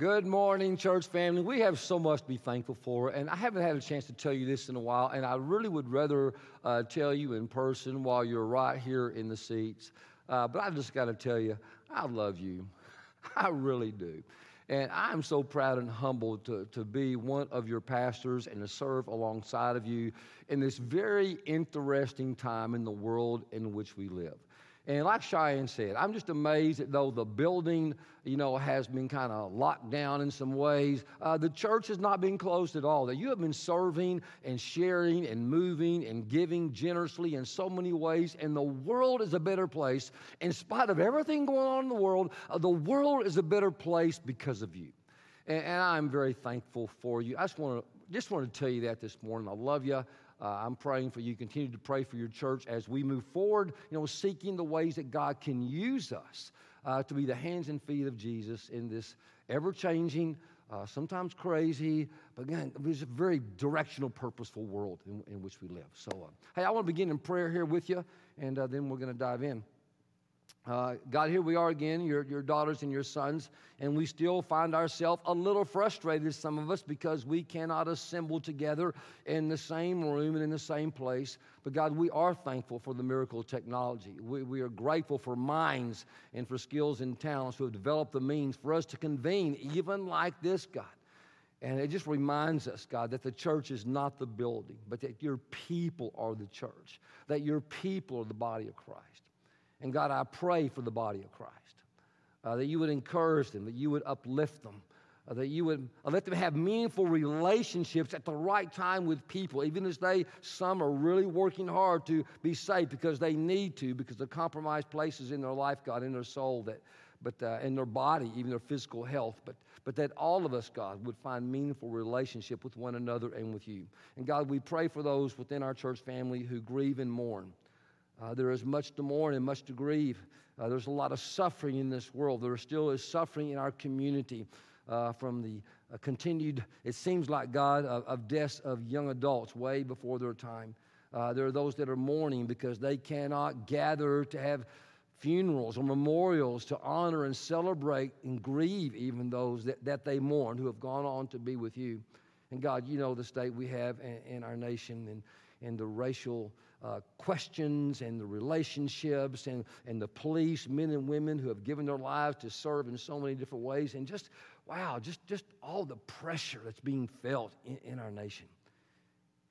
Good morning, church family. We have so much to be thankful for, and I haven't had a chance to tell you this in a while, and I really would rather uh, tell you in person while you're right here in the seats. Uh, but I've just got to tell you, I love you. I really do. And I'm so proud and humbled to, to be one of your pastors and to serve alongside of you in this very interesting time in the world in which we live. And like Cheyenne said, I'm just amazed that though the building, you know, has been kind of locked down in some ways, uh, the church has not been closed at all. That you have been serving and sharing and moving and giving generously in so many ways, and the world is a better place. In spite of everything going on in the world, uh, the world is a better place because of you. And, and I'm very thankful for you. I just want to just want to tell you that this morning. I love you. Uh, I'm praying for you. Continue to pray for your church as we move forward, you know, seeking the ways that God can use us uh, to be the hands and feet of Jesus in this ever changing, uh, sometimes crazy, but again, it's a very directional, purposeful world in, in which we live. So, uh, hey, I want to begin in prayer here with you, and uh, then we're going to dive in. Uh, God, here we are again, your, your daughters and your sons, and we still find ourselves a little frustrated, some of us, because we cannot assemble together in the same room and in the same place. But God, we are thankful for the miracle of technology. We, we are grateful for minds and for skills and talents who have developed the means for us to convene, even like this, God. And it just reminds us, God, that the church is not the building, but that your people are the church, that your people are the body of Christ. And God, I pray for the body of Christ uh, that you would encourage them, that you would uplift them, uh, that you would uh, let them have meaningful relationships at the right time with people, even as they, some are really working hard to be safe because they need to, because of compromised places in their life, God, in their soul, that, but uh, in their body, even their physical health, but, but that all of us, God, would find meaningful relationship with one another and with you. And God, we pray for those within our church family who grieve and mourn. Uh, there is much to mourn and much to grieve. Uh, there's a lot of suffering in this world. There still is suffering in our community uh, from the uh, continued, it seems like God, of, of, deaths of young adults way before their time. Uh, there are those that are mourning because they cannot gather to have funerals or memorials to honor and celebrate and grieve even those that, that they mourn who have gone on to be with you. And God, you know the state we have in, in our nation and, and the racial uh, questions and the relationships and, and the police, men and women who have given their lives to serve in so many different ways. And just, wow, just, just all the pressure that's being felt in, in our nation.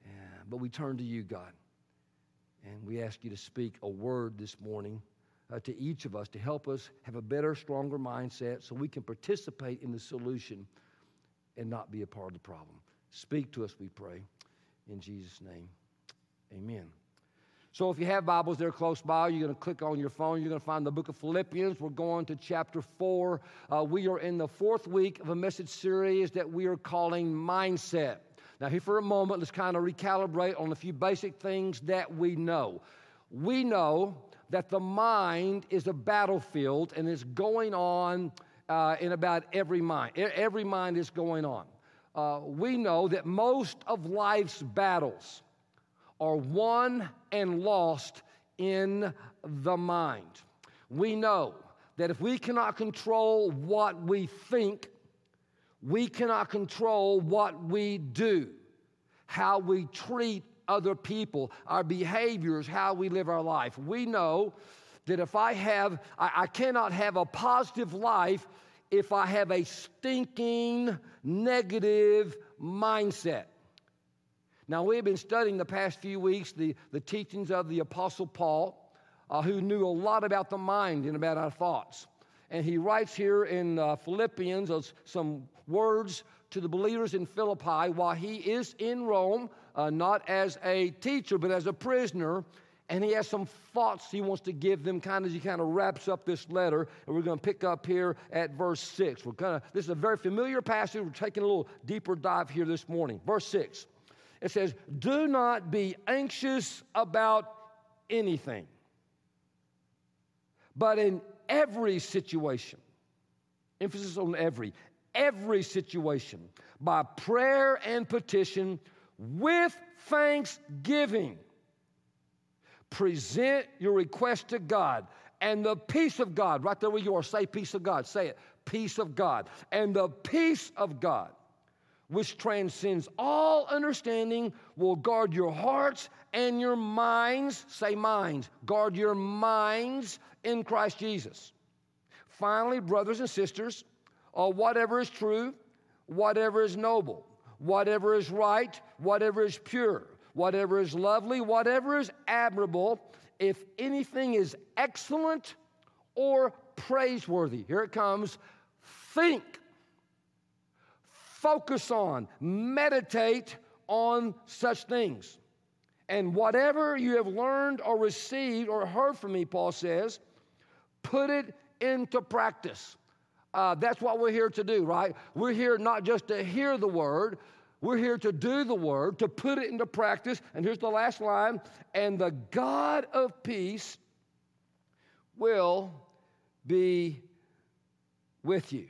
Yeah, but we turn to you, God, and we ask you to speak a word this morning. Uh, to each of us to help us have a better, stronger mindset so we can participate in the solution and not be a part of the problem. Speak to us, we pray. In Jesus' name, amen. So if you have Bibles there close by, you're going to click on your phone. You're going to find the book of Philippians. We're going to chapter 4. Uh, we are in the fourth week of a message series that we are calling Mindset. Now, here for a moment, let's kind of recalibrate on a few basic things that we know. We know that the mind is a battlefield and is going on uh, in about every mind. Every mind is going on. Uh, we know that most of life's battles, are won and lost in the mind. We know that if we cannot control what we think, we cannot control what we do, how we treat other people, our behaviors, how we live our life. We know that if I have, I, I cannot have a positive life if I have a stinking negative mindset. Now, we've been studying the past few weeks the, the teachings of the Apostle Paul, uh, who knew a lot about the mind and about our thoughts. And he writes here in uh, Philippians uh, some words to the believers in Philippi while he is in Rome, uh, not as a teacher, but as a prisoner. And he has some thoughts he wants to give them kind of as he kind of wraps up this letter. And we're going to pick up here at verse 6. We're kind of, this is a very familiar passage. We're taking a little deeper dive here this morning. Verse 6. It says, Do not be anxious about anything, but in every situation, emphasis on every, every situation, by prayer and petition with thanksgiving, present your request to God. And the peace of God, right there where you are, say peace of God, say it. peace of God. And the peace of God, which transcends all understanding, will guard your hearts and your minds. Say minds. Guard your minds in Christ Jesus. Finally, brothers and sisters, uh, whatever is true, whatever is noble, whatever is right, whatever is pure, whatever is lovely, whatever is admirable, if anything is excellent or praiseworthy, here it comes, think, focus on, meditate on such things. And whatever you have learned or received or heard from me, Paul says, put it into practice. Uh, that's what we're here to do, right? We're here not just to hear the word, we're here to do the word, to put it into practice. And here's the last line and the God of peace will be with you.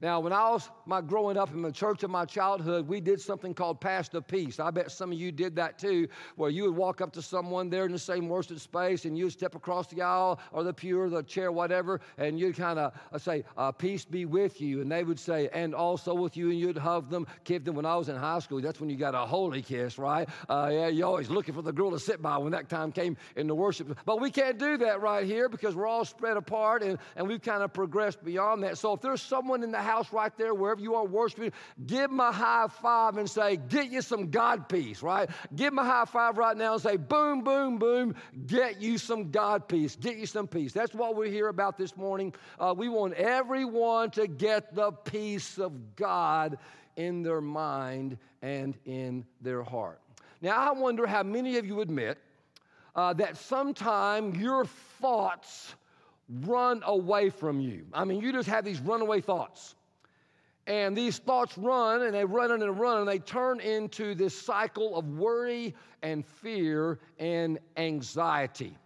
Now, when I was my growing up in the church of my childhood, we did something called Pass the Peace. I bet some of you did that too, where you would walk up to someone there in the same worship space and you'd step across the aisle or the pew or the chair, whatever, and you'd kind of uh, say, uh, Peace be with you. And they would say, And also with you, and you'd hug them, give them. When I was in high school, that's when you got a holy kiss, right? Uh, yeah, you're always looking for the girl to sit by when that time came in the worship. But we can't do that right here because we're all spread apart and, and we've kind of progressed beyond that. So if there's someone in the house right there, wherever you are worshiping, give them a high five and say, Get you some God peace, right? Give them a high five right now and say, Boom, boom, boom, get you some God peace, get you some peace. That's what we're here about this morning. Uh, we want everyone to get the peace of God in their mind and in their heart. Now, I wonder how many of you admit uh, that sometime your thoughts run away from you. I mean, you just have these runaway thoughts. And these thoughts run and they run and run and they turn into this cycle of worry and fear and anxiety.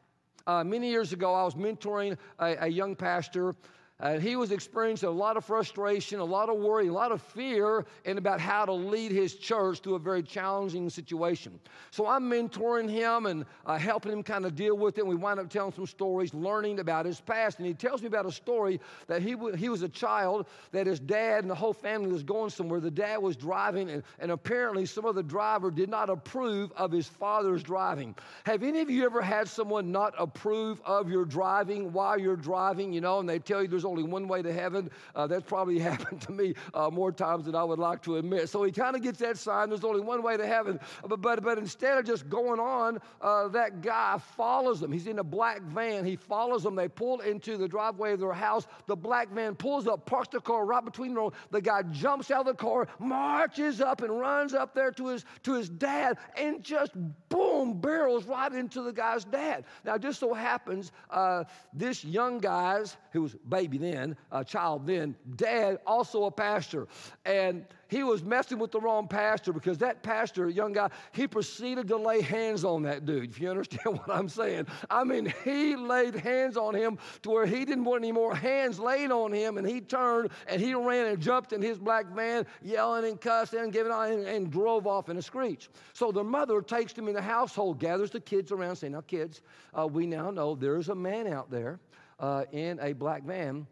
Uh, many years ago, I was mentoring a, a young pastor and he was experiencing a lot of frustration, a lot of worry, a lot of fear and about how to lead his church through a very challenging situation. So I'm mentoring him and uh, helping him kind of deal with it. And we wind up telling some stories, learning about his past. And he tells me about a story that he, w- he was a child, that his dad and the whole family was going somewhere. The dad was driving, and, and apparently some of the driver did not approve of his father's driving. Have any of you ever had someone not approve of your driving while you're driving, you know, and they tell you there's only one way to heaven. Uh, that's probably happened to me uh, more times than I would like to admit. So he kind of gets that sign there's only one way to heaven. But, but, but instead of just going on, uh, that guy follows them. He's in a black van. He follows them. They pull into the driveway of their house. The black van pulls up, parks the car right between them. The guy jumps out of the car, marches up, and runs up there to his, to his dad, and just boom, barrels right into the guy's dad. Now, just so happens, uh, this young guy's, who was baby then, a child then, dad, also a pastor. And he was messing with the wrong pastor because that pastor, young guy, he proceeded to lay hands on that dude, if you understand what I'm saying. I mean, he laid hands on him to where he didn't want any more hands laid on him, and he turned and he ran and jumped in his black van, yelling and cussing and giving on and, and drove off in a screech. So the mother takes him in the household, gathers the kids around, saying, Now, kids, uh, we now know there's a man out there uh, in a black van,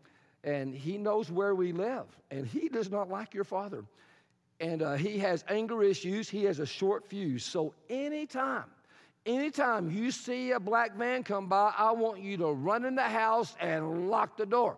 and he knows where we live, and he does not like your father. And uh, he has anger issues, he has a short fuse. So, anytime, anytime you see a black man come by, I want you to run in the house and lock the door.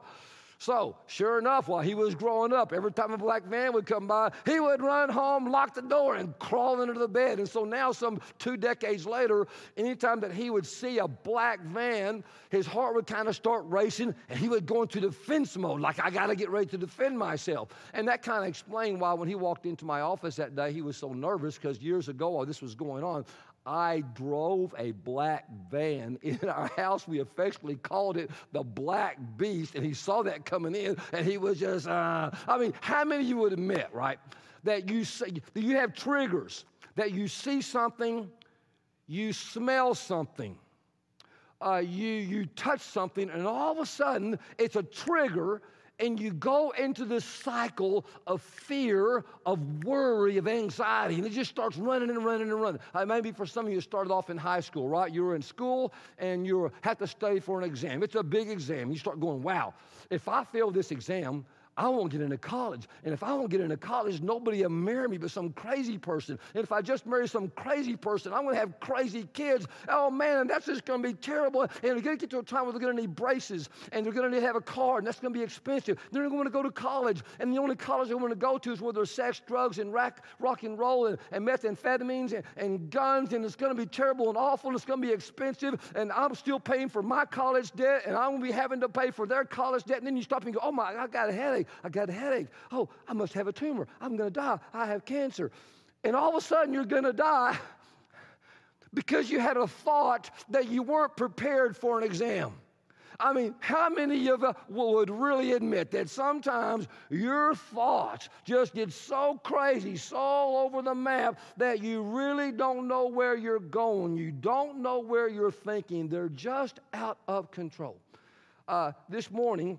So, sure enough, while he was growing up, every time a black man would come by, he would run home, lock the door, and crawl into the bed. And so now, some two decades later, anytime that he would see a black van, his heart would kind of start racing, and he would go into defense mode, like, I got to get ready to defend myself. And that kind of explained why, when he walked into my office that day, he was so nervous because years ago, while this was going on, I drove a black van in our house. We affectionately called it the Black Beast, and he saw that coming in, and he was just, uh, I mean, how many of you would admit, right, that you, see, that you have triggers, that you see something, you smell something, uh, you, you touch something, and all of a sudden it's a trigger and you go into this cycle of fear, of worry, of anxiety, and it just starts running and running and running. Uh, maybe for some of you, it started off in high school, right? You were in school and you have to study for an exam. It's a big exam. You start going, wow, if I fail this exam, I won't get into college. And if I don't get into college, nobody will marry me but some crazy person. And if I just marry some crazy person, I'm going to have crazy kids. Oh man, that's just going to be terrible. And they're going to get to a time where they're going to need braces and they're going to need to have a car and that's going to be expensive. They're going to go to college and the only college they want to go to is where there's sex, drugs, and rock, rock and roll and, and methamphetamines and, and guns. And it's going to be terrible and awful and it's going to be expensive. And I'm still paying for my college debt and I'm going to be having to pay for their college debt. And then you stop and go, oh my, I got a headache. I got a headache. Oh, I must have a tumor. I'm going to die. I have cancer. And all of a sudden, you're going to die because you had a thought that you weren't prepared for an exam. I mean, how many of us would really admit that sometimes your thoughts just get so crazy, so all over the map, that you really don't know where you're going? You don't know where you're thinking. They're just out of control. Uh, this morning,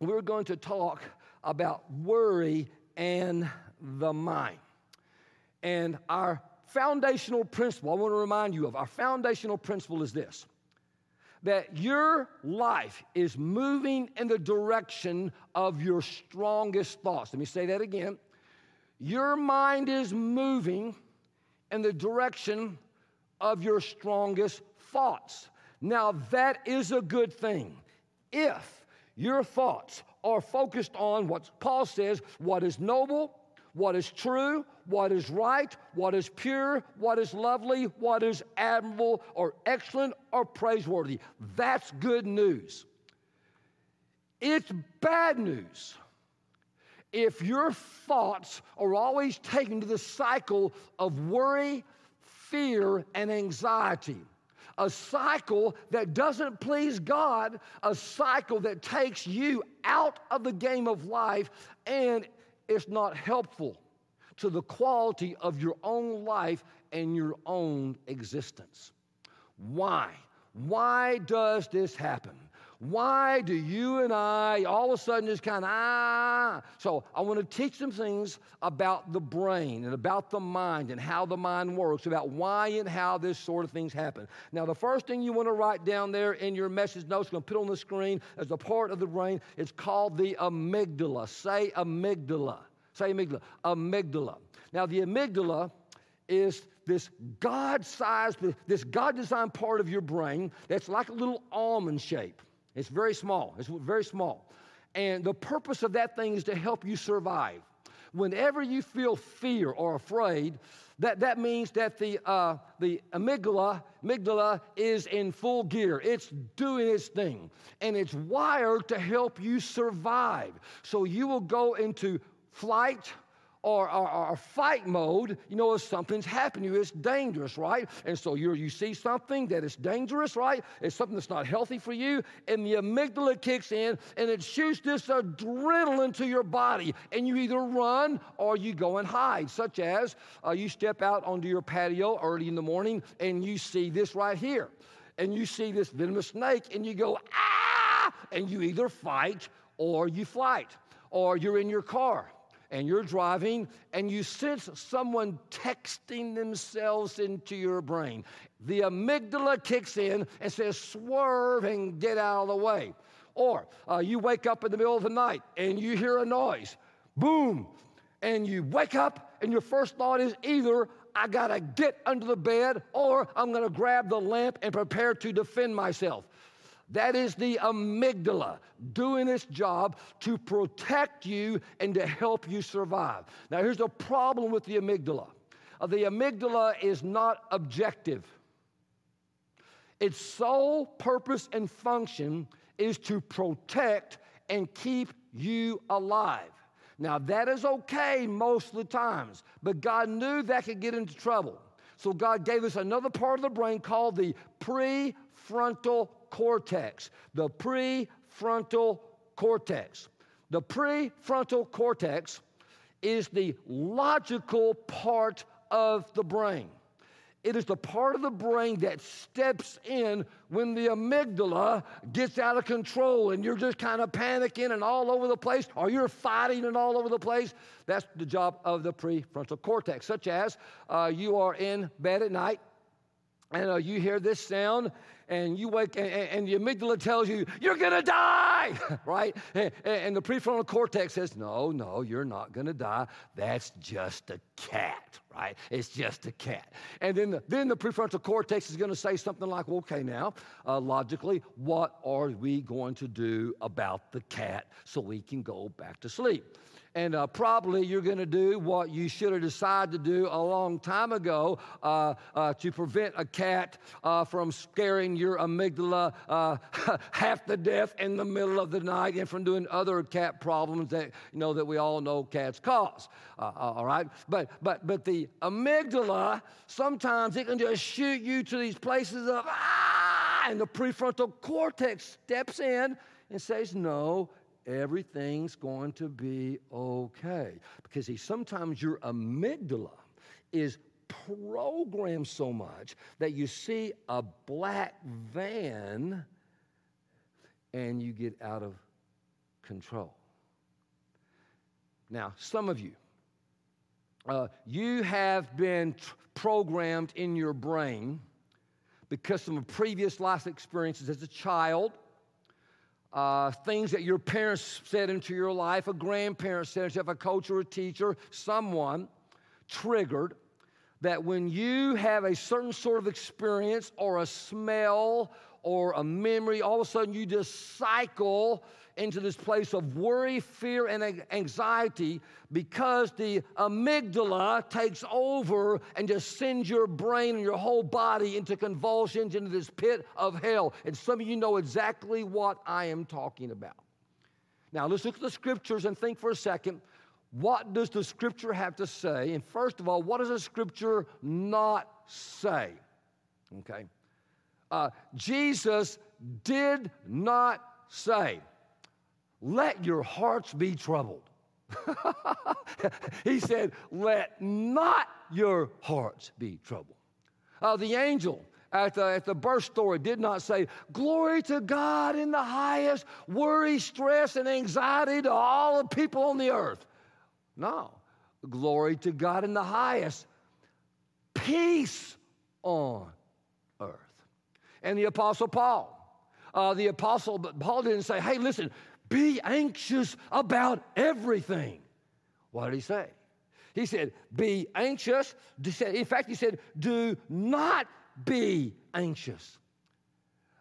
we're going to talk about worry and the mind. And our foundational principle, I want to remind you of, our foundational principle is this that your life is moving in the direction of your strongest thoughts. Let me say that again. Your mind is moving in the direction of your strongest thoughts. Now, that is a good thing if your thoughts are focused on what Paul says what is noble, what is true, what is right, what is pure, what is lovely, what is admirable or excellent or praiseworthy. That's good news. It's bad news if your thoughts are always taken to the cycle of worry, fear, and anxiety a cycle that doesn't please God, a cycle that takes you out of the game of life, and it's not helpful to the quality of your own life and your own existence. Why? Why does this happen? Why do you and I all of a sudden just kind of, ah? So I want to teach some things about the brain and about the mind and how the mind works, about why and how this sort of things happen. Now, the first thing you want to write down there in your message notes, going to put on the screen as a part of the brain, it's called the amygdala. Say amygdala. Say amygdala. Amygdala. Now, the amygdala is this God sized, this God designed part of your brain that's like a little almond shape. It's very small. It's very small. And the purpose of that thing is to help you survive. Whenever you feel fear or afraid, that, that means that the, uh, the amygdala, amygdala is in full gear. It's doing its thing. And it's wired to help you survive. So you will go into flight, or, or, or, fight mode, you know, if something's happening to you, it's dangerous, right? And so you you see something that is dangerous, right? It's something that's not healthy for you, and the amygdala kicks in and it shoots this adrenaline to your body, and you either run or you go and hide, such as uh, you step out onto your patio early in the morning and you see this right here, and you see this venomous snake, and you go, ah, and you either fight or you flight, or you're in your car and you're driving and you sense someone texting themselves into your brain. The amygdala kicks in and says, swerve and get out of the way. Or uh, you wake up in the middle of the night and you hear a noise, boom, and you wake up and your first thought is either I gotta get under the bed or I'm gonna grab the lamp and prepare to defend myself. That is the amygdala doing its job to protect you and to help you survive. Now, here's the problem with the amygdala uh, the amygdala is not objective, its sole purpose and function is to protect and keep you alive. Now, that is okay most of the times, but God knew that could get into trouble. So, God gave us another part of the brain called the prefrontal cortex, the prefrontal cortex. The prefrontal cortex is the logical part of the brain. It is the part of the brain that steps in when the amygdala gets out of control and you're just kind of panicking and all over the place, or you're fighting and all over the place. That's the job of the prefrontal cortex, such as uh, you are in bed at night and uh, you hear this sound and you wake and, and the amygdala tells you you're gonna die right? And, and, the prefrontal cortex says no no you're not gonna die. That's just a cat right? It's just a cat. And then the, then the prefrontal cortex is going to say something like okay now uh, logically what are we going to do about the cat so we can go back to sleep and uh, probably you're going to do what you should have decided to do a long time ago uh, uh, to prevent a cat uh, from scaring your amygdala uh, half to death in the middle of the night and from doing other cat problems that you know that we all know cats cause. Uh, all right, but but but the amygdala sometimes it can just shoot you to these places of ah, and the prefrontal cortex steps in and says no everything's going to be okay. Because see, sometimes your amygdala is programmed so much that you see a black van and you get out of control. Now, some of you, uh, you have been tr- programmed in your brain because of previous life experiences as a child uh, things that your parents said into your life, a grandparent said into you, a coach or a teacher, someone triggered that when you have a certain sort of experience or a smell or a memory, all of a sudden you just cycle into this place of worry, fear, and anxiety because the amygdala takes over and just sends your brain and your whole body into convulsions, into this pit of hell. And some of you know exactly what I am talking about. Now, let's look at the scriptures and think for a second. What does the scripture have to say? And first of all, what does the scripture not say? Okay. Uh, Jesus did not say, let your hearts be troubled. he said, Let not your hearts be troubled. Uh, the angel at the, at the birth story did not say, Glory to God in the highest, worry, stress, and anxiety to all the people on the earth. No, glory to God in the highest, peace on earth. And the Apostle Paul, uh, the Apostle Paul didn't say, Hey, listen, be anxious about everything. What did he say? He said, Be anxious. In fact, he said, Do not be anxious.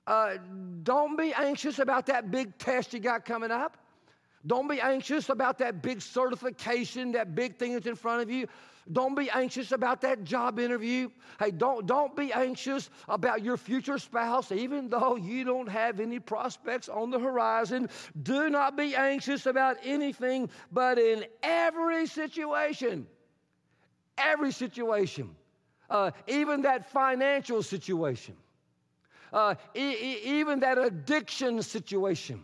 Uh, don't be anxious about that big test you got coming up. Don't be anxious about that big certification, that big thing that's in front of you. Don't be anxious about that job interview. Hey, don't, don't be anxious about your future spouse, even though you don't have any prospects on the horizon. Do not be anxious about anything, but in every situation, every situation, uh, even that financial situation, uh, e- e- even that addiction situation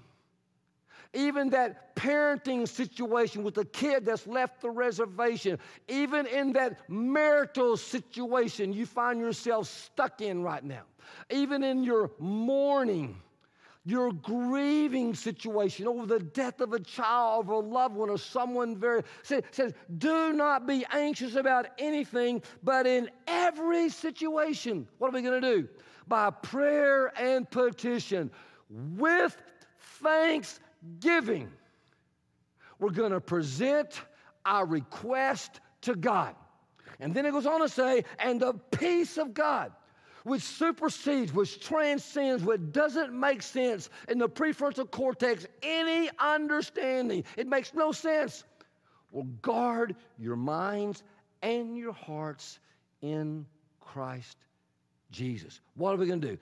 even that parenting situation with the kid that's left the reservation, even in that marital situation you find yourself stuck in right now, even in your mourning, your grieving situation over the death of a child, or a loved one, or someone very says, do not be anxious about anything, but in every situation, what are we going to do? By prayer and petition, with thanks giving, we're going to present our request to God. And then it goes on to say, and the peace of God, which supersedes, which transcends, what doesn't make sense in the prefrontal cortex, any understanding, it makes no sense, will guard your minds and your hearts in Christ Jesus. What are we going to do?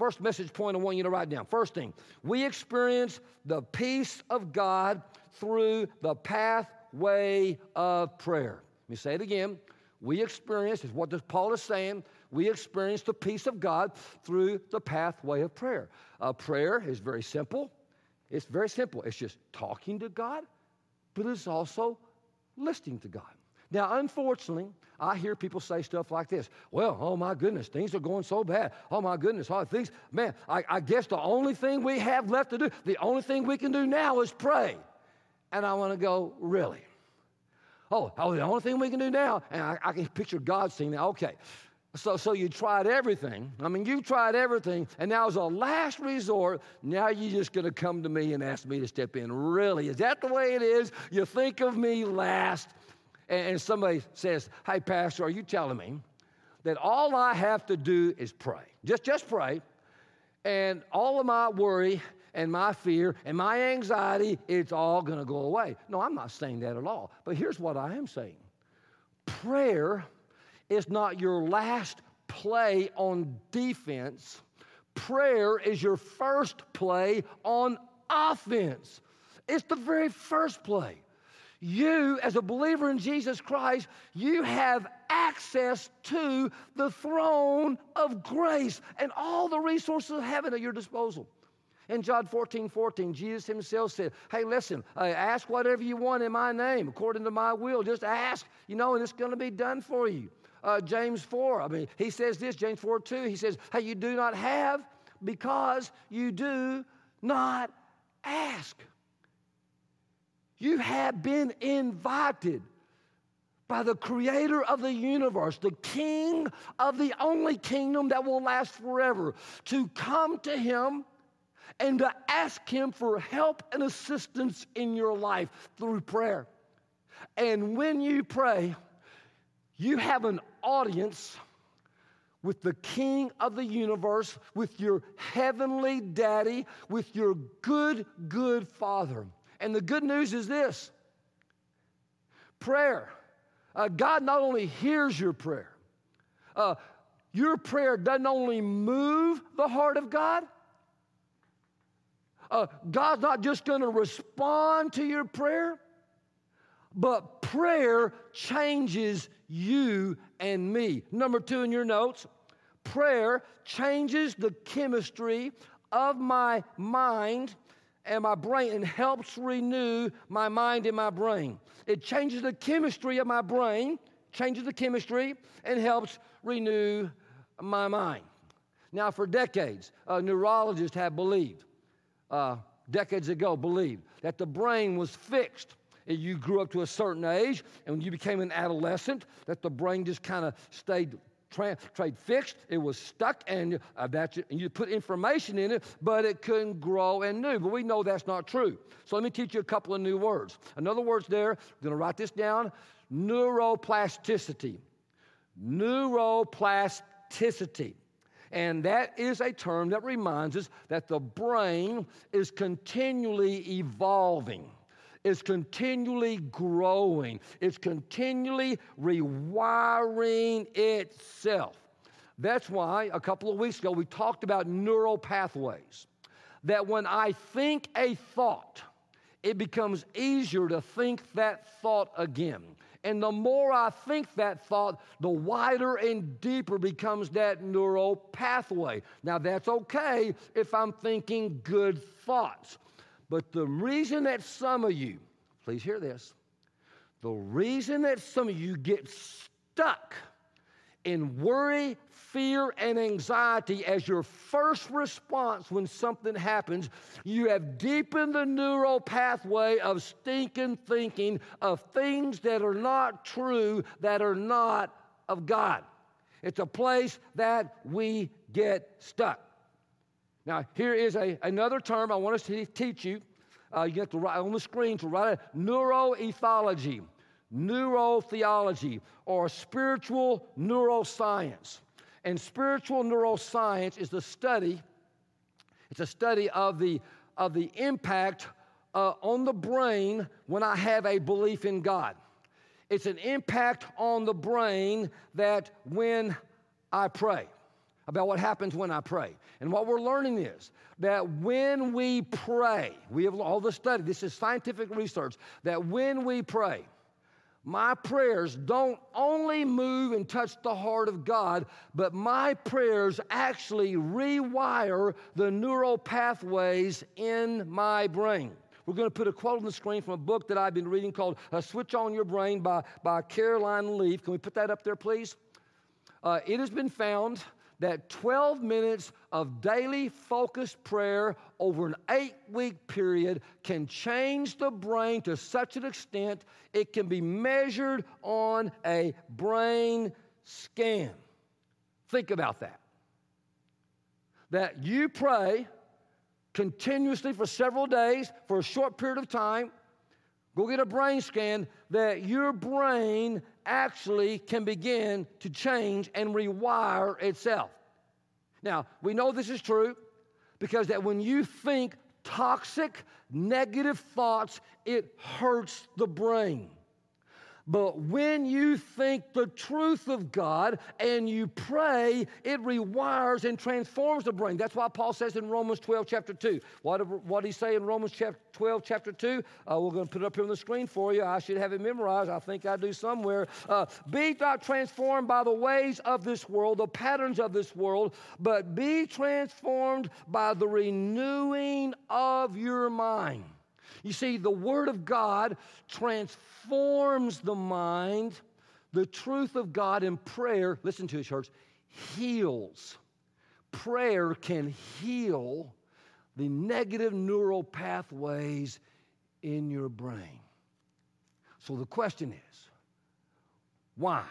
First message point I want you to write down. First thing, we experience the peace of God through the pathway of prayer. Let me say it again. We experience, is what Paul is saying, we experience the peace of God through the pathway of prayer. Uh, prayer is very simple. It's very simple. It's just talking to God, but it's also listening to God. Now, unfortunately, I hear people say stuff like this. Well, oh my goodness, things are going so bad. Oh my goodness, oh, things, man, I, I guess the only thing we have left to do, the only thing we can do now is pray. And I want to go, really? Oh, oh, the only thing we can do now, and I, I can picture God saying that, okay. So, so you tried everything. I mean, you tried everything, and now as a last resort, now you're just going to come to me and ask me to step in. Really? Is that the way it is? You think of me last, and somebody says, Hey, Pastor, are you telling me that all I have to do is pray? Just, just pray. And all of my worry and my fear and my anxiety, it's all going to go away. No, I'm not saying that at all. But here's what I am saying prayer is not your last play on defense, prayer is your first play on offense. It's the very first play you, as a believer in Jesus Christ, you have access to the throne of grace and all the resources of heaven at your disposal. In John 14, 14, Jesus himself said, Hey, listen, uh, ask whatever you want in my name, according to my will. Just ask, you know, and it's going to be done for you. Uh, James 4, I mean, he says this, James 4, 2, he says, Hey, you do not have because you do not ask. You have been invited by the creator of the universe, the king of the only kingdom that will last forever, to come to him and to ask him for help and assistance in your life through prayer. And when you pray, you have an audience with the king of the universe, with your heavenly daddy, with your good, good father. And the good news is this prayer. Uh, God not only hears your prayer, uh, your prayer doesn't only move the heart of God, uh, God's not just going to respond to your prayer, but prayer changes you and me. Number two in your notes prayer changes the chemistry of my mind and my brain and helps renew my mind and my brain. It changes the chemistry of my brain, changes the chemistry, and helps renew my mind. Now, for decades, uh, neurologists have believed, uh, decades ago, believed that the brain was fixed. You grew up to a certain age, and when you became an adolescent, that the brain just kind of stayed tra- trade fixed, it was stuck, and uh, and you put information in it, but it couldn't grow and new. But we know that's not true. So let me teach you a couple of new words. Another words there, I'm going to write this down neuroplasticity. Neuroplasticity. And that is a term that reminds us that the brain is continually evolving is continually growing, it's continually rewiring itself. That's why a couple of weeks ago we talked about neural pathways. That when I think a thought, it becomes easier to think that thought again. And the more I think that thought, the wider and deeper becomes that neural pathway. Now, that's okay if I'm thinking good thoughts. But the reason that some of you, please hear this, the reason that some of you get stuck in worry, fear, and anxiety as your first response when something happens, you have deepened the neural pathway of stinking thinking of things that are not true, that are not of God. It's a place that we get stuck. Now, here is a, another term I want us to teach you. Uh, you have to write on the screen to write it neuroethology, neurotheology, or spiritual neuroscience. And spiritual neuroscience is the study, it's a study of the, of the impact uh, on the brain when I have a belief in God. It's an impact on the brain that when I pray about what happens when I pray. And what we're learning is that when we pray, we have all the study, this is scientific research, that when we pray, my prayers don't only move and touch the heart of God, but my prayers actually rewire the neural pathways in my brain. we're going to put a quote on the screen from a book that I've been reading called Switch On Your Brain by, by Caroline Leaf. Can we put that up there, please? Uh, it has been found that 12 minutes of daily focused prayer over an eight week period can change the brain to such an extent it can be measured on a brain scan. Think about that. That you pray continuously for several days, for a short period of time, go get a brain scan, that your brain actually can begin to change and rewire itself. Now, we know this is true because that when you think toxic, negative thoughts, it hurts the brain. But when you think the truth of God and you pray, it rewires and transforms the brain. That's why Paul says in Romans 12, chapter 2. What, what did he say in Romans chapter 12, chapter 2? Uh, we're going to put it up here on the screen for you. I should have it memorized. I think I do somewhere. Uh, be not transformed by the ways of this world, the patterns of this world, but be transformed by the renewing of your mind. You see, the Word of God transforms the mind. The truth of God in prayer, listen to it, church, heals. Prayer can heal the negative neural pathways in your brain. So the question is why?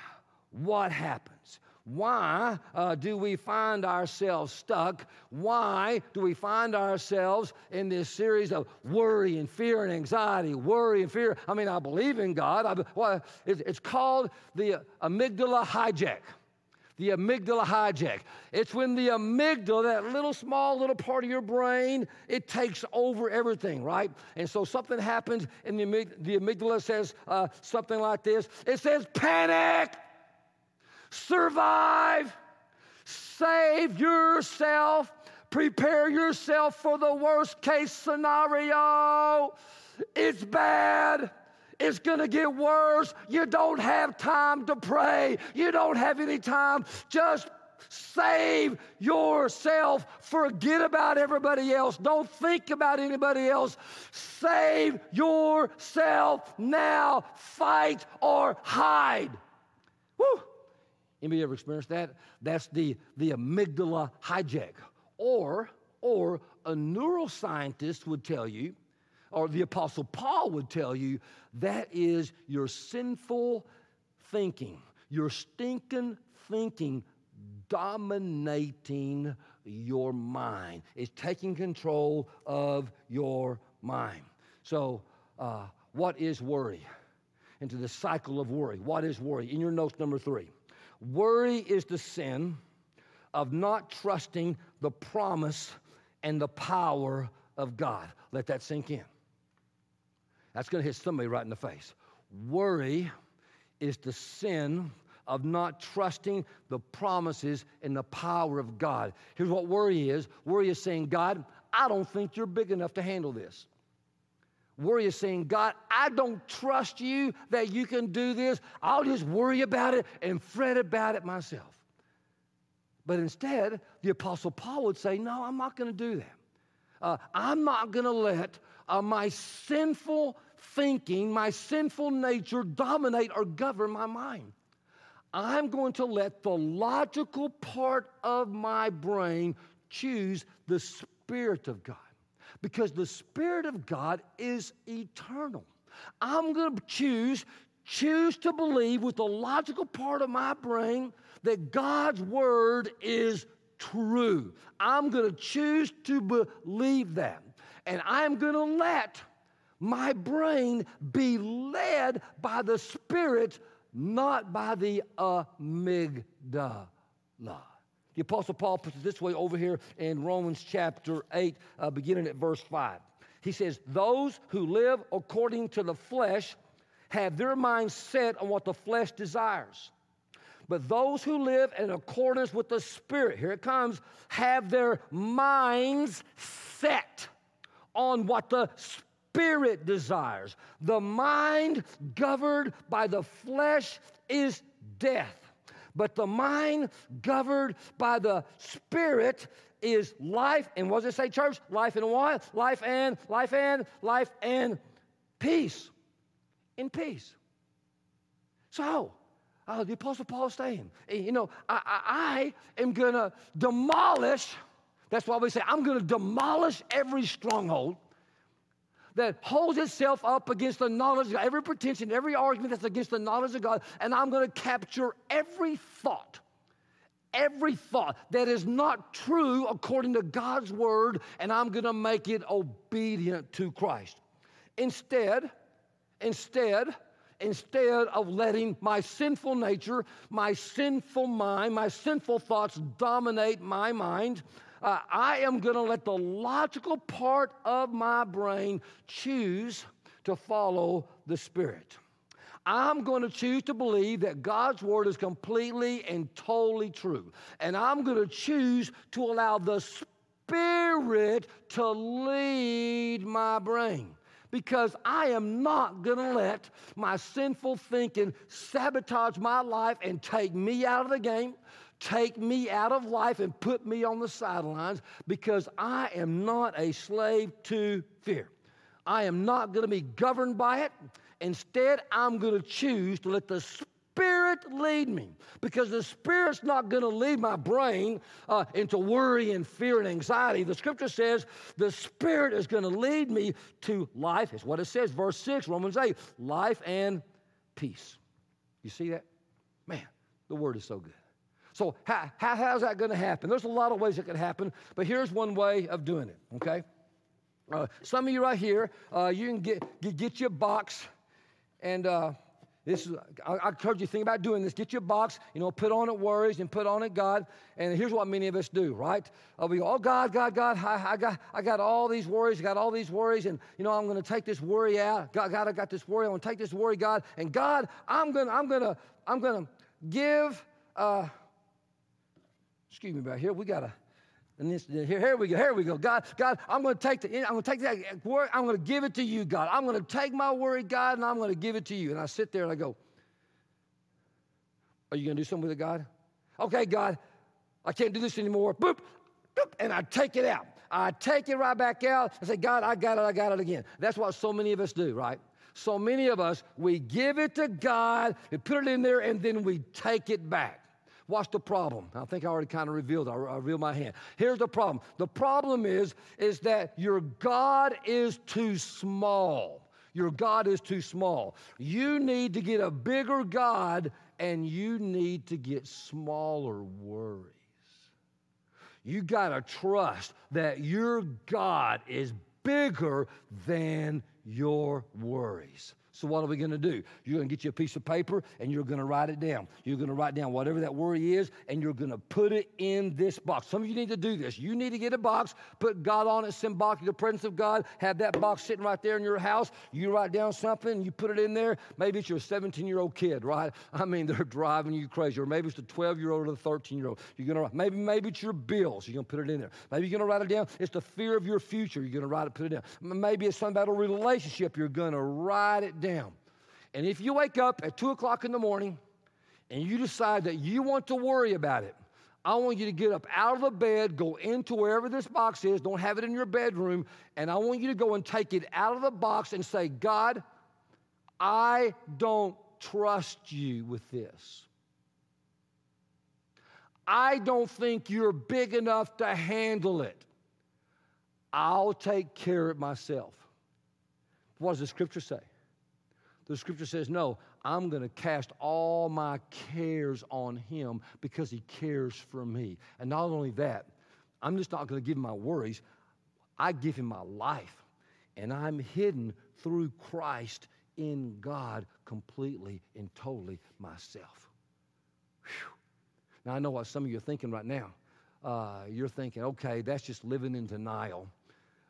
What happens? Why uh, do we find ourselves stuck? Why do we find ourselves in this series of worry and fear and anxiety? Worry and fear. I mean, I believe in God. I, well, it's, it's called the amygdala hijack. The amygdala hijack. It's when the amygdala, that little small little part of your brain, it takes over everything, right? And so something happens, and the, amygdala, the amygdala says uh, something like this. It says, "Panic." Survive, save yourself, prepare yourself for the worst case scenario. It's bad. It's going to get worse. You don't have time to pray. You don't have any time. Just save yourself. Forget about everybody else. Don't think about anybody else. Save yourself now. Fight or hide. Woo! Anybody ever experienced that? That's the, the amygdala hijack. Or, or a neuroscientist would tell you, or the Apostle Paul would tell you, that is your sinful thinking, your stinking thinking dominating your mind. It's taking control of your mind. So, uh, what is worry? Into the cycle of worry. What is worry? In your notes, number three. Worry is the sin of not trusting the promise and the power of God. Let that sink in. That's going to hit somebody right in the face. Worry is the sin of not trusting the promises and the power of God. Here's what worry is worry is saying, God, I don't think you're big enough to handle this. Worry is saying, God, I don't trust you that you can do this. I'll just worry about it and fret about it myself. But instead, the Apostle Paul would say, No, I'm not going to do that. Uh, I'm not going to let uh, my sinful thinking, my sinful nature dominate or govern my mind. I'm going to let the logical part of my brain choose the Spirit of God because the Spirit of God is eternal. I'm going to choose choose to believe with the logical part of my brain that God's word is true. I'm going to choose to believe that. And I'm going to let my brain be led by the Spirit, not by the amygdala. The Apostle Paul puts it this way over here in Romans chapter 8, uh, beginning at verse 5. He says, Those who live according to the flesh have their minds set on what the flesh desires. But those who live in accordance with the Spirit, here it comes, have their minds set on what the Spirit desires. The mind governed by the flesh is death But the mind governed by the Spirit is life. And what does it say, church? Life and what? Life and, life and, life and peace. In peace. So, uh, the Apostle Paul is saying, you know, I, I, I am going to demolish, that's why we say, I'm going to demolish every stronghold that holds itself up against the knowledge of God, every pretension, every argument that's against the knowledge of God, and I'm going to capture every thought, every thought that is not true according to God's word, and I'm going to make it obedient to Christ. Instead, instead, instead of letting my sinful nature, my sinful mind, my sinful thoughts dominate my mind, uh, I am going to let the logical part of my brain choose to follow the Spirit. I'm going to choose to believe that God's word is completely and totally true. And I'm going to choose to allow the Spirit to lead my brain because I am not going to let my sinful thinking sabotage my life and take me out of the game, take me out of life, and put me on the sidelines because I am not a slave to fear. I am not going to be governed by it. Instead, I'm going to choose to let the Spirit lead me because the Spirit's not going to lead my brain uh, into worry and fear and anxiety. The scripture says the Spirit is going to lead me to life. It's what it says, verse 6, Romans 8 life and peace. You see that? Man, the word is so good. So, how, how, how's that going to happen? There's a lot of ways it could happen, but here's one way of doing it, okay? Uh, some of you right here, uh, you can get, get, get your box and. Uh, this is, I, I encourage you to think about doing this. Get your box, you know, put on it worries and put on it God. And here's what many of us do, right? Uh, we go, oh God, God, God, I, I, got, I got all these worries, I got all these worries, and you know, I'm going to take this worry out. God, God, I got this worry. I'm going to take this worry, God, and God, I'm going, to I'm going to, I'm going to give. Uh, excuse me, right here. We got to and this, here, here we go. Here we go. God, God, I'm going to take the, I'm going to take that word. I'm going to give it to you, God. I'm going to take my worry, God, and I'm going to give it to you. And I sit there and I go, Are you going to do something with it, God? Okay, God, I can't do this anymore. Boop, boop, and I take it out. I take it right back out and say, God, I got it. I got it again. That's what so many of us do, right? So many of us, we give it to God, we put it in there, and then we take it back. What's the problem? I think I already kind of revealed. I, I revealed my hand. Here's the problem. The problem is, is that your God is too small. Your God is too small. You need to get a bigger God, and you need to get smaller worries. You got to trust that your God is bigger than your worries. So, what are we going to do? You're going to get you a piece of paper and you're going to write it down. You're going to write down whatever that worry is and you're going to put it in this box. Some of you need to do this. You need to get a box, put God on it, symbolic the presence of God. Have that box sitting right there in your house. You write down something, you put it in there. Maybe it's your 17 year old kid, right? I mean, they're driving you crazy. Or maybe it's the 12 year old or the 13 year old. You're going to maybe maybe it's your bills. You're going to put it in there. Maybe you're going to write it down. It's the fear of your future. You're going to write it, put it down. Maybe it's something about a relationship. You're going to write it down. And if you wake up at 2 o'clock in the morning and you decide that you want to worry about it, I want you to get up out of the bed, go into wherever this box is, don't have it in your bedroom, and I want you to go and take it out of the box and say, God, I don't trust you with this. I don't think you're big enough to handle it. I'll take care of it myself. What does the scripture say? The scripture says, No, I'm going to cast all my cares on him because he cares for me. And not only that, I'm just not going to give him my worries, I give him my life. And I'm hidden through Christ in God completely and totally myself. Whew. Now, I know what some of you are thinking right now. Uh, you're thinking, okay, that's just living in denial.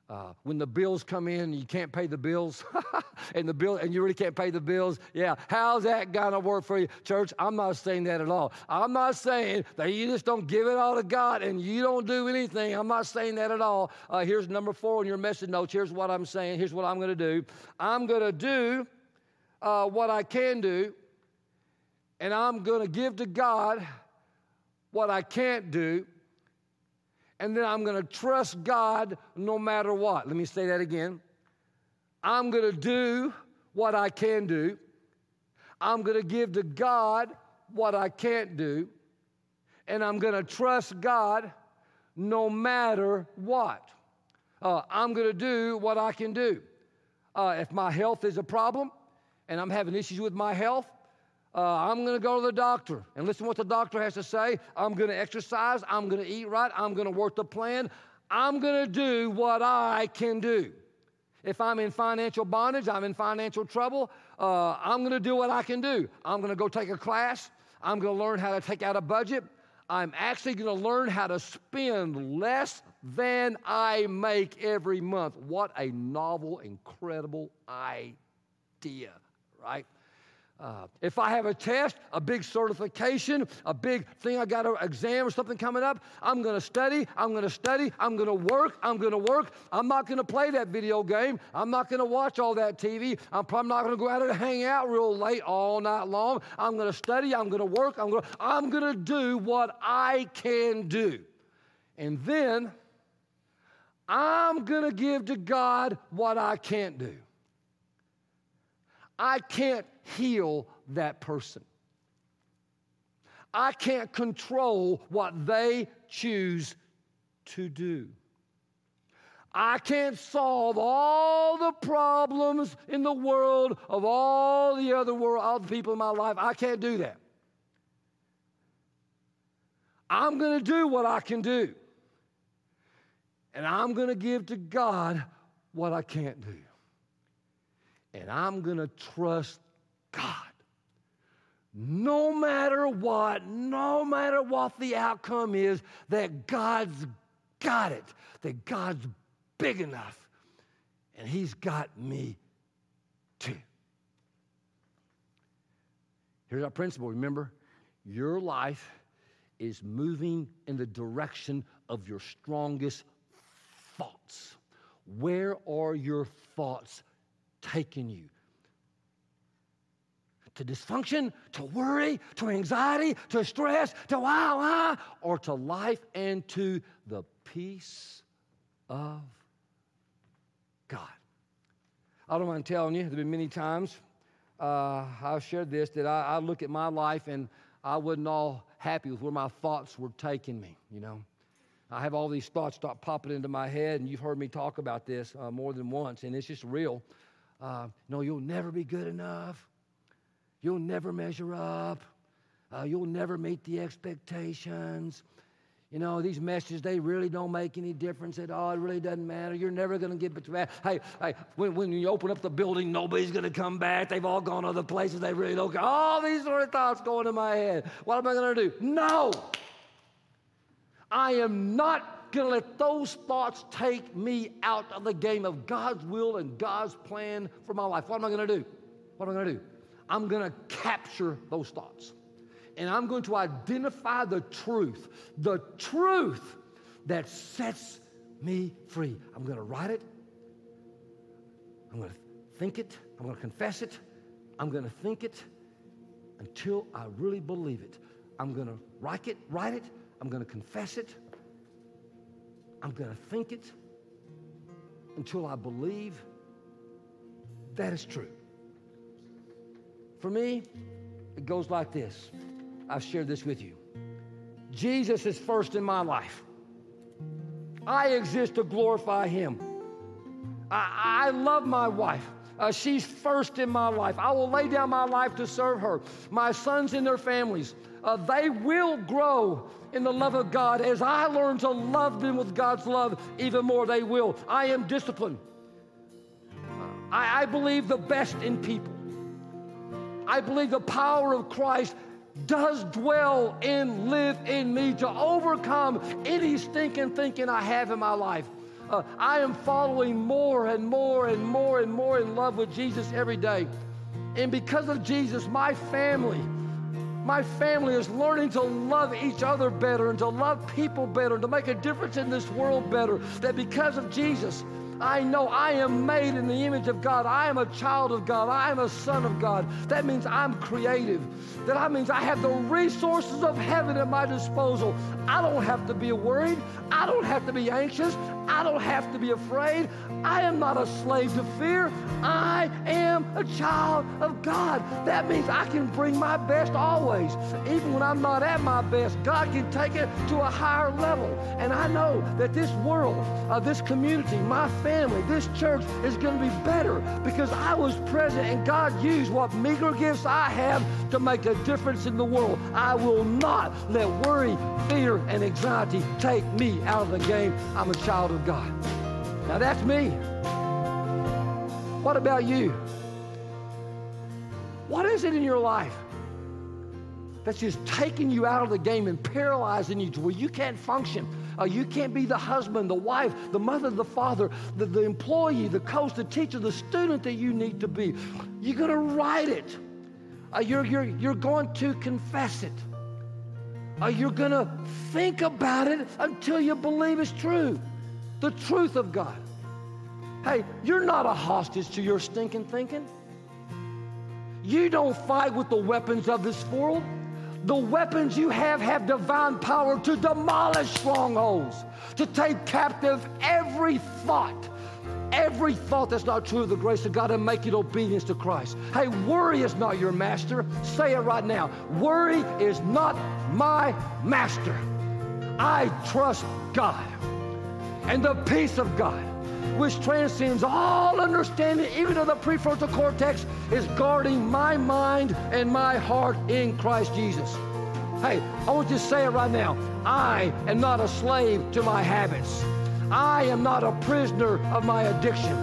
Uh, when the bills come in, you can't pay the bills, and the bill, and you really can't pay the bills. Yeah, how's that gonna work for you, church? I'm not saying that at all. I'm not saying that you just don't give it all to God and you don't do anything. I'm not saying that at all. Uh, here's number four on your message notes. Here's what I'm saying. Here's what I'm gonna do. I'm gonna do uh, what I can do, and I'm to give to God what I can't do, and then I'm going to trust God no matter what. Let me say that again. I'm going to do what I can do. I'm going to give to God what I can't do. And I'm going to trust God no matter what. Uh, I'm going to do what I can do. Uh, if my health is a problem and I'm having issues with my health, uh, I'm going to go to the doctor and listen to what the doctor has to say. I'm going to exercise. I'm going to eat right. I'm going to work the plan. I'm going to do what I can do. If I'm in financial bondage, I'm in financial trouble, uh, I'm going to do what I can do. I'm going to go take a class. I'm going to learn how to take out a budget. I'm actually going to learn how to spend less than I make every month. What a novel, incredible idea, right? Uh, if I have a test, a big certification, a big thing I got an exam or something coming up, I'm going to study, I'm going to study, I'm going to work, I'm going to work. I'm not going to play that video game. I'm not going to watch all that TV. I'm probably not going to go out and hang out real late all night long. I'm going to study, I'm going to work, I'm going to, I'm going to do what I can do. And then I'm going to give to God what I can't do. I can't heal that person. I can't control what they choose to do. I can't solve all the problems in the world of all the other world, all the people in my life. I can't do that. I'm going to do what I can do. And I'm going to give to God what I can't do. And I'm going to trust God. No matter what, no matter what the outcome is, that God's got it, that God's big enough, and He's got me too. Here's our principle remember, your life is moving in the direction of your strongest thoughts. Where are your thoughts taking you? to dysfunction, to worry, to anxiety, to stress, to wow, wow, or to life and to the peace of God. I don't mind telling you, there have been many times uh, I've shared this that I, I look at my life and I wasn't all happy with where my thoughts were taking me, you know. I have all these thoughts start popping into my head, and you've heard me talk about this uh, more than once, and it's just real. Uh, no, you'll never be good enough. You'll never measure up. Uh, you'll never meet the expectations. You know, these messages, they really don't make any difference at all. It really doesn't matter. You're never going to get back. Hey, hey when, when you open up the building, nobody's going to come back. They've all gone other places. They really don't. All these sort of thoughts going in my head. What am I going to do? No. I am not going to let those thoughts take me out of the game of God's will and God's plan for my life. What am I going to do? What am I going to do? I'm going to capture those thoughts. And I'm going to identify the truth, the truth that sets me free. I'm going to write it. I'm going to think it. I'm going to confess it. I'm going to think it until I really believe it. I'm going to write it, write it. I'm going to confess it. I'm going to think it until I believe that is true. For me, it goes like this. I've shared this with you. Jesus is first in my life. I exist to glorify Him. I, I love my wife. Uh, she's first in my life. I will lay down my life to serve her. My sons and their families, uh, they will grow in the love of God. As I learn to love them with God's love, even more they will. I am disciplined. I, I believe the best in people. I believe the power of Christ does dwell and live in me to overcome any stinking thinking I have in my life. Uh, I am following more and more and more and more in love with Jesus every day. And because of Jesus, my family, my family is learning to love each other better and to love people better and to make a difference in this world better. That because of Jesus, I know I am made in the image of God. I am a child of God. I am a son of God. That means I'm creative. That means I have the resources of heaven at my disposal. I don't have to be worried. I don't have to be anxious. I don't have to be afraid. I am not a slave to fear. I am a child of God. That means I can bring my best always. Even when I'm not at my best, God can take it to a higher level. And I know that this world, uh, this community, my family, this church is going to be better because I was present and God used what meager gifts I have to make a difference in the world. I will not let worry, fear, and anxiety take me out of the game. I'm a child of God. Now that's me. What about you? What is it in your life that's just taking you out of the game and paralyzing you to where you can't function? Uh, you can't be the husband, the wife, the mother, the father, the, the employee, the coach, the teacher, the student that you need to be. You're going to write it. Uh, you're, you're, you're going to confess it. Uh, you're going to think about it until you believe it's true the truth of God. Hey, you're not a hostage to your stinking thinking. You don't fight with the weapons of this world. The weapons you have have divine power to demolish strongholds, to take captive every thought, every thought that's not true of the grace of God and make it obedience to Christ. Hey, worry is not your master. Say it right now. Worry is not my master. I trust God and the peace of God, which transcends all understanding, even to the prefrontal cortex, is guarding my mind and my heart in Christ Jesus. Hey, I want you to say it right now. I am not a slave to my habits. I am not a prisoner of my addiction.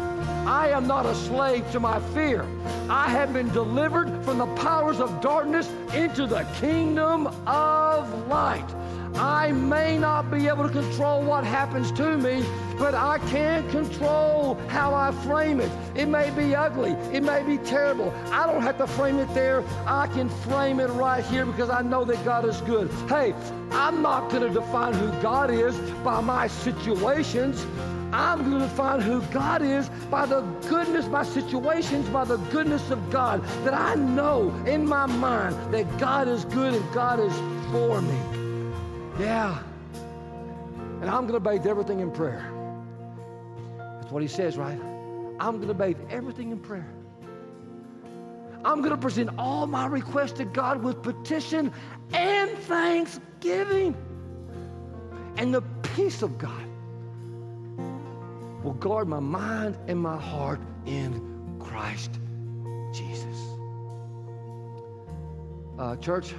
I am not a slave to my fear. I have been delivered from the powers of darkness into the kingdom of light. I may not be able to control what happens to me, but I can control how I frame it. It may be ugly. It may be terrible. I don't have to frame it there. I can frame it right here because I know that God is good. Hey, I'm not going to define who God is by my situations. I'm going to find who God is by the goodness, my situations, by the goodness of God. That I know in my mind that God is good and God is for me. Yeah. And I'm going to bathe everything in prayer. That's what he says, right? I'm going to bathe everything in prayer. I'm going to present all my requests to God with petition and thanksgiving. And the peace of God will guard my mind and my heart in Christ Jesus. Uh, church,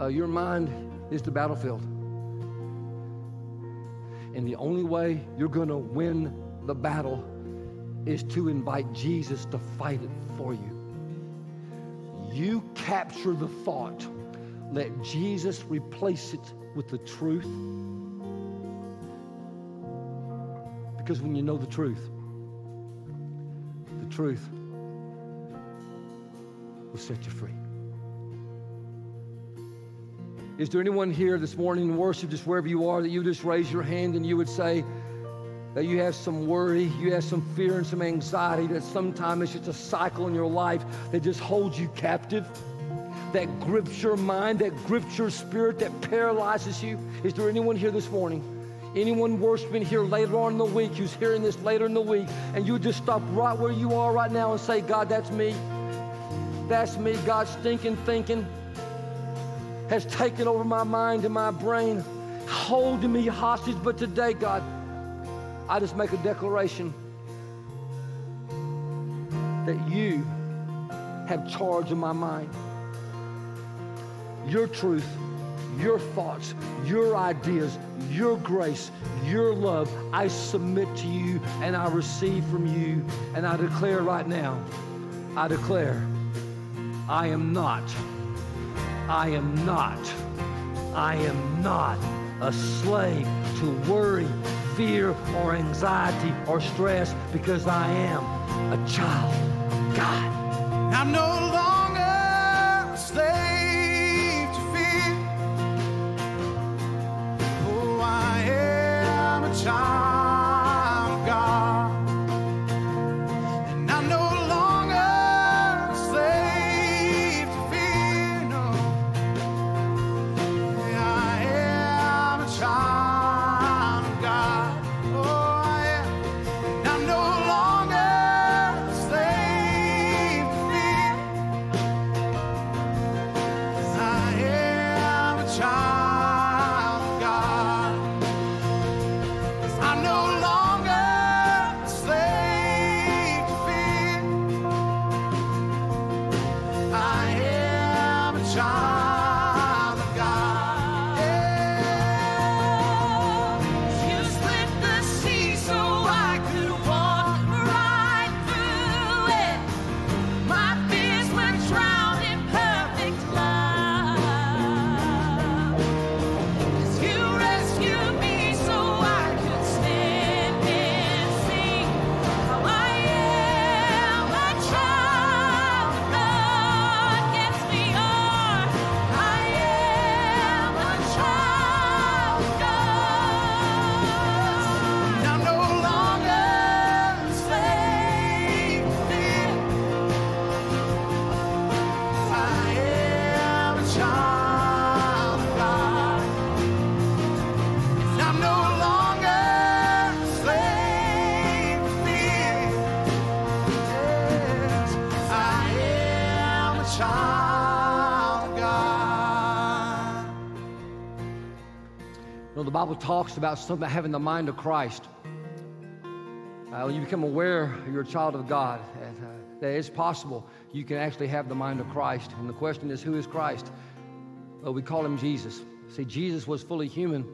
uh, your mind is the battlefield. And the only way you're going to win the battle is to invite Jesus to fight it for you. You capture the thought, let Jesus replace it with the truth. Because when you know the truth, the truth will set you free. Is there anyone here this morning in worship, just wherever you are, that you just raise your hand and you would say that you have some worry, you have some fear and some anxiety, that sometimes it's just a cycle in your life that just holds you captive, that grips your mind, that grips your spirit, that paralyzes you? Is there anyone here this morning? Anyone worshiping here later on in the week who's hearing this later in the week, and you just stop right where you are right now and say, God, that's me. That's me. God, stinking thinking has taken over my mind and my brain, holding me hostage. But today, God, I just make a declaration that you have charge of my mind. Your truth, your thoughts, your ideas, your grace, your love, I submit to you and I receive from you. And I declare right now, I declare, I am not I am not, I am not a slave to worry, fear, or anxiety or stress because I am a child of God. I'm no longer Bible talks about something having the mind of Christ. Uh, when you become aware you're a child of God, and, uh, that it's possible you can actually have the mind of Christ. And the question is, who is Christ? Well, we call him Jesus. See, Jesus was fully human,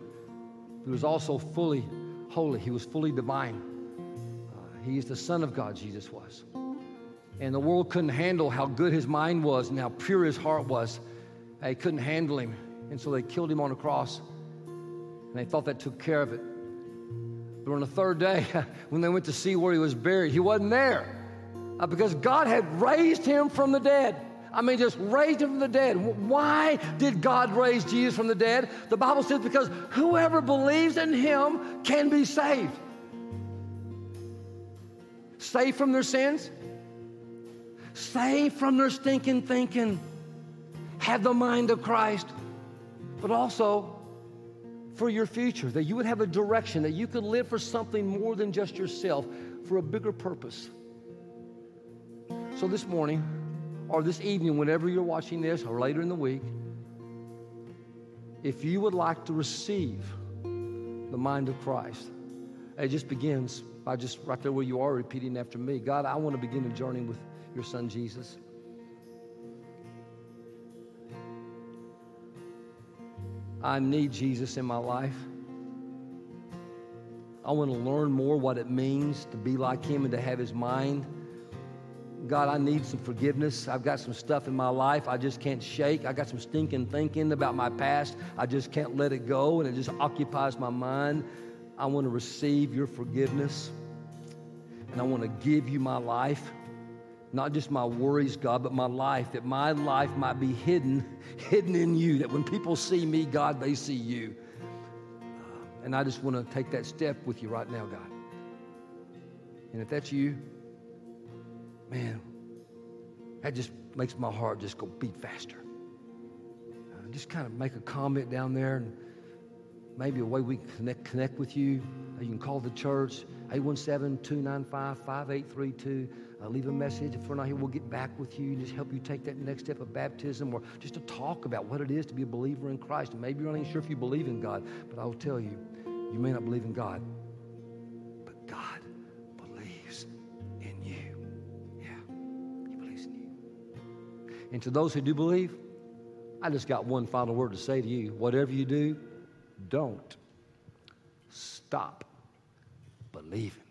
he was also fully holy. He was fully divine. Uh, he is the Son of God, Jesus was. And the world couldn't handle how good his mind was and how pure his heart was. They couldn't handle him. And so they killed him on a cross. And they thought that took care of it. But on the third day, when they went to see where he was buried, he wasn't there uh, because God had raised him from the dead. I mean, just raised him from the dead. Why did God raise Jesus from the dead? The Bible says because whoever believes in him can be saved. Saved from their sins, saved from their stinking thinking, have the mind of Christ, but also for your future, that you would have a direction, that you could live for something more than just yourself, for a bigger purpose. So this morning, or this evening, whenever you're watching this, or later in the week, if you would like to receive the mind of Christ, it just begins by just right there where you are repeating after me God, I want to begin a journey with your son Jesus. I need Jesus in my life. I want to learn more what it means to be like him and to have his mind. God, I need some forgiveness. I've got some stuff in my life I just can't shake. I got some stinking thinking about my past. I just can't let it go, and it just occupies my mind. I want to receive your forgiveness, and I want to give you my life. Not just my worries, God, but my life, that my life might be hidden, hidden in you, that when people see me, God, they see you. Uh, And I just want to take that step with you right now, God. And if that's you, man, that just makes my heart just go beat faster. Uh, just kind of make a comment down there and maybe a way we can connect, connect with you. Uh, you can call the church, 817-295-5832. Uh, leave a message. If we're not here, we'll get back with you and just help you take that next step of baptism or just to talk about what it is to be a believer in Christ. And maybe you're not even sure if you believe in God, but I will tell you, you may not believe in God, but God believes in you. Yeah, He believes in you. And to those who do believe, I just got one final word to say to you. Whatever you do, don't stop believing.